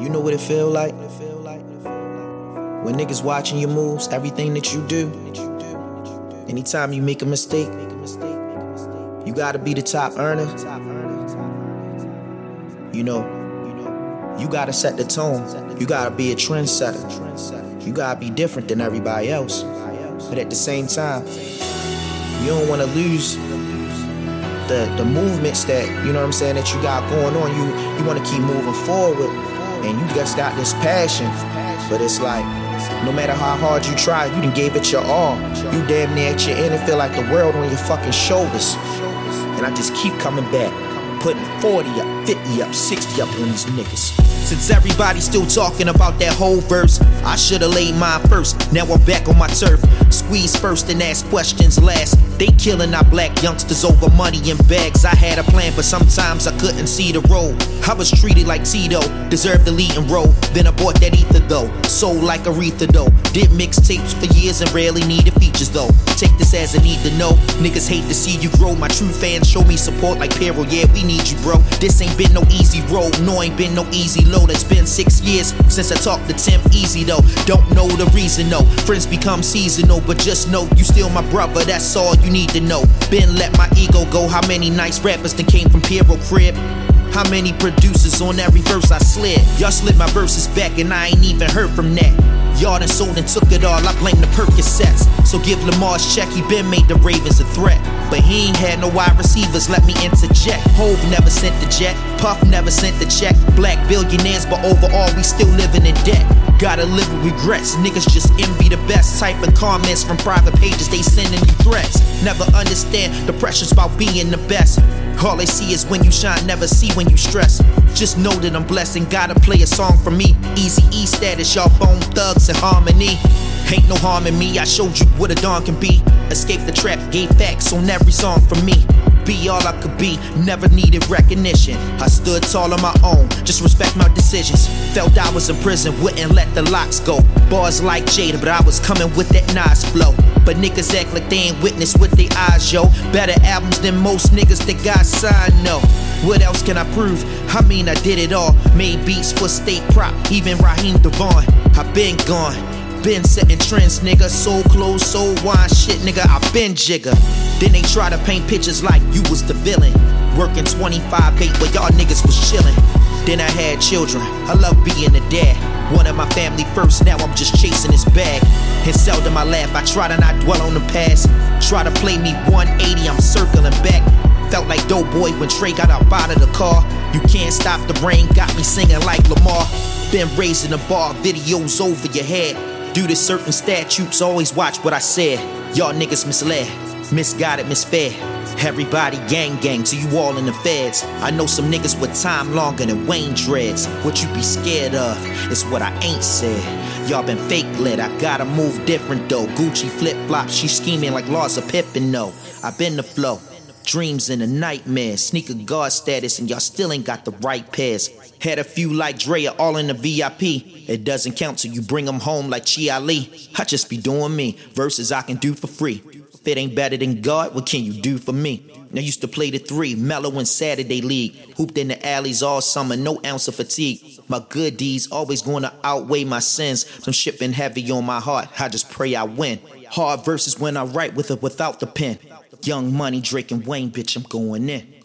You know what it feel like? When niggas watching your moves, everything that you do. Anytime you make a mistake, you gotta be the top earner. You know, you gotta set the tone. You gotta be a trendsetter. You gotta be different than everybody else. But at the same time, you don't wanna lose the, the movements that, you know what I'm saying, that you got going on. You you wanna keep moving forward and you just got this passion. But it's like, no matter how hard you try, you done gave it your all. You damn near at your end and feel like the world on your fucking shoulders. And I just keep coming back, putting 40 up, 50 up, 60 up on these niggas. Since everybody's still talking about that whole verse, I should've laid mine first. Now I'm back on my turf. Squeeze first and ask questions last. They killing our black youngsters over money and bags. I had a plan, but sometimes I couldn't see the road. I was treated like Tito, deserved the lead and roll. Then I bought that ether though, sold like Aretha though. Did mixtapes for years and rarely needed features though. Take this as a need to know. Niggas hate to see you grow. My true fans show me support like Pero. Yeah, we need you, bro. This ain't been no easy road, no ain't been no easy load. It's been six years since I talked to Tim Easy though. Don't know the reason though. Friends become seasonal, but just know you still my brother. That's all you need to know. Been let my ego go. How many nice rappers that came from Piero crib? How many producers on every verse I slid? Y'all slid my verses back and I ain't even heard from that. Y'all done sold and took it all, I blame the Percocets. So give Lamar's check, he been made the Ravens a threat. But he ain't had no wide receivers, let me interject. Hov never sent the jet, Puff never sent the check. Black billionaires, but overall we still living in debt. Gotta live with regrets, niggas just envy the best. Type of comments from private pages, they sending you threats. Never understand the pressures about being the best. All they see is when you shine, never see when you stress. Just know that I'm blessed and gotta play a song for me. Easy E status, y'all bone thugs in harmony. Ain't no harm in me, I showed you what a dawn can be. Escape the trap, gave facts on every song from me. Be all I could be, never needed recognition. I stood tall on my own, just respect my decisions. Felt I was in prison, wouldn't let the locks go. Bars like Jada, but I was coming with that nice flow. But niggas act like they ain't witness with their eyes, yo. Better albums than most niggas that got signed, no. What else can I prove? I mean, I did it all. Made beats for state prop, even Raheem DeVaughn. I been gone. Been setting trends, nigga. Soul clothes, soul wine, shit, nigga. I been jigger. Then they try to paint pictures like you was the villain. Working 25 8 where y'all niggas was chillin'. Then I had children. I love being a dad. One of my family first, now I'm just chasing this bag. And seldom I laugh, I try to not dwell on the past. Try to play me 180, I'm circling back. Felt like Doughboy when Tre got up out of the car. You can't stop the rain, got me singing like Lamar. Been raising the bar, videos over your head. Due to certain statutes, always watch what I said. Y'all niggas misled, misguided, misfed. Everybody gang gang, so you all in the feds. I know some niggas with time longer than Wayne dreads. What you be scared of is what I ain't said. Y'all been fake lit, I gotta move different though. Gucci flip flops, she scheming like Larsa Pippen, no. I been the flow. Dreams in a nightmare, sneaker guard status, and y'all still ain't got the right pairs. Had a few like Drea, all in the VIP. It doesn't count till you bring them home like Chi Ali. I just be doing me, verses I can do for free. If it ain't better than God, what can you do for me? I used to play the three, mellow in Saturday League. Hooped in the alleys all summer, no ounce of fatigue. My good deeds always gonna outweigh my sins. Some shit been heavy on my heart, I just pray I win. Hard verses when I write with or without the pen. Young Money, Drake and Wayne, bitch, I'm going in.